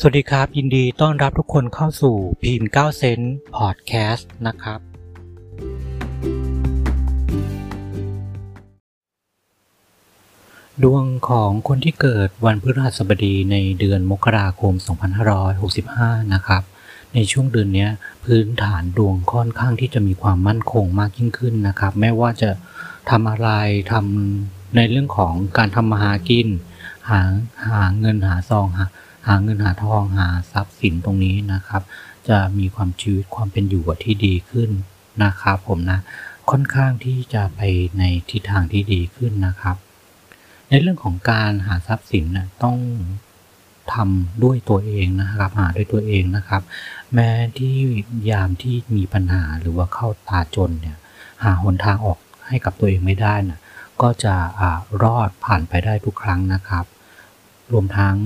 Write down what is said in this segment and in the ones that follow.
สวัสดีครับ ยินดีต้อนรับทุกคนเข้าสู่พีม9เซนต์พอดแคสต์นะครับ ดวงของคนที่เกิดวันพฤหัสบดีในเดือนมกราคม 2565 นะครับ ในช่วงเดือนนี้พื้นฐานดวงค่อนข้างที่จะมีความมั่นคงมากยิ่งขึ้นนะครับ ไม่ว่าจะทำอะไรทำในเรื่องของการทำมาหากิน หาหาเงินหาซองหา หาเงินหาทองหาทรัพย์สินตรงนี้นะครับ จะมีความชีวิตความเป็นอยู่ที่ดีขึ้นนะครับผมนะค่อนข้างที่จะไปในทิศทางที่ดีขึ้นนะครับ ในเรื่องของการหาทรัพย์สินนะต้องทำด้วยตัวเองนะครับหาด้วยตัวเองนะครับ แม้ที่ยามที่มีปัญหาหรือว่าเข้าตาจนเนี่ยหาหนทางออกให้กับตัวเองไม่ได้นะก็จะรอดผ่านไปได้ทุกครั้งนะครับ รวมทั้ง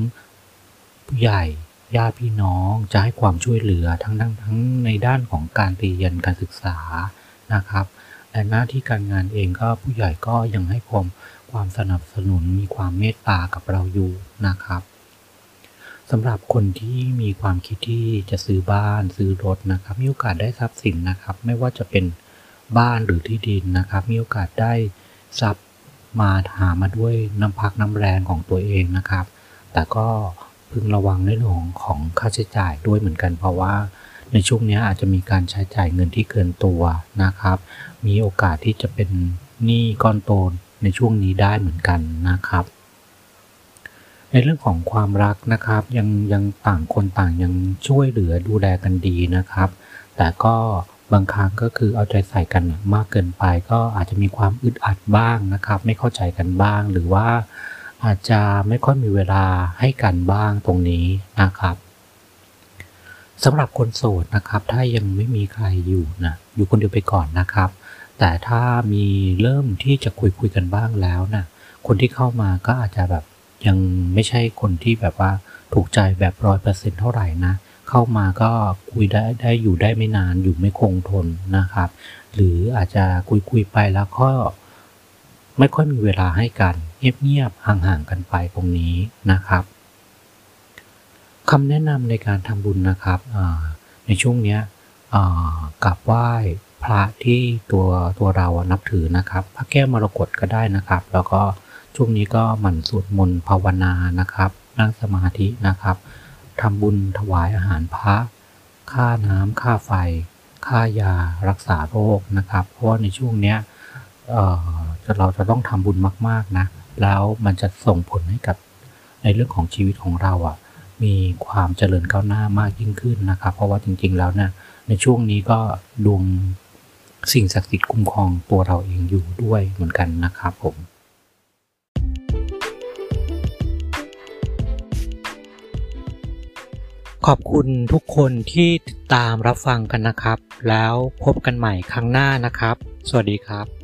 ผู้ใหญ่ญาติพี่น้องจะให้ความช่วยเหลือทั้งทั้งทั้งในด้านของการเรียนการศึกษานะครับ และหน้าที่การงานเองก็ผู้ใหญ่ก็ยังให้ความความสนับสนุนมีความเมตตากับเราอยู่นะครับสำหรับคนที่มีความคิดที่จะซื้อบ้านซื้อรถนะครับ มีโอกาสได้ทรัพย์สินนะครับ ไม่ว่าจะเป็นบ้านหรือที่ดินนะครับ มีโอกาสได้ทรัพย์มาหามาด้วยน้ำพักน้ำแรงของตัวเองนะครับ แต่ก็ พึงระวังในเรื่องของของค่าใช้จ่ายด้วยเหมือนกัน เพราะว่าในช่วงนี้อาจจะมีการใช้จ่ายเงินที่เกินตัวนะครับ มีโอกาสที่จะเป็นหนี้ก้อนโตในช่วงนี้ได้เหมือนกันนะครับ ในเรื่องของความรักนะครับยังยังต่างคนต่างยังช่วยเหลือดูแลกันดีนะครับ แต่ก็บางครั้งก็คือเอาใจใส่กันมากเกินไป ก็อาจจะมีความอึดอัดบ้างนะครับ ไม่เข้าใจกันบ้างหรือว่า อาจจะไม่ค่อยมีเวลาให้กันบ้างตรงนี้นะครับสำหรับคนโสดนะครับ ถ้ายังไม่มีใครอยู่นะอยู่คนเดียวไปก่อนนะครับ แต่ถ้ามีเริ่มที่จะคุยคุยกันบ้างแล้วนะคนที่เข้ามาก็อาจจะแบบยังไม่ใช่คนที่แบบว่าถูกใจแบบร้อยเปอร์เซ็นต์เท่าไหร่นะ เข้ามาก็คุยได้ได้อยู่ได้ไม่นานอยู่ไม่คงทนนะครับ หรืออาจจะคุยคุยไปแล้วก็ ไม่ค่อยมีเวลาให้กันเงียบๆห่างๆกันไปตรงนี้นะครับคำแนะนำในการทำบุญนะครับในช่วงนี้กับไหว้พระที่ตัวตัวเรานับถือนะครับ พระแก้วมรกตก็ได้นะครับ แล้วก็ช่วงนี้ก็หมั่นสวดมนต์ภาวนานะครับ นั่งสมาธินะครับทำบุญถวายอาหารพระ ค่าน้ำค่าไฟ ค่ายารักษาโรคนะครับ เพราะว่าในช่วงนี้ เราจะต้องทำบุญมาก ๆนะ แล้วมันจะส่งผลให้กับในเรื่องของชีวิตของเราอะ มีความเจริญก้าวหน้ามากยิ่งขึ้นนะครับ เพราะว่าจริง ๆ แล้วเนี่ยในช่วงนี้ก็ดวงสิ่งศักดิ์สิทธิ์คุ้มครองตัวเราเองอยู่ด้วยเหมือนกันนะครับผมขอบคุณทุกคนที่ติดตามรับฟังกันนะครับ แล้วพบกันใหม่ครั้งหน้านะครับ สวัสดีครับ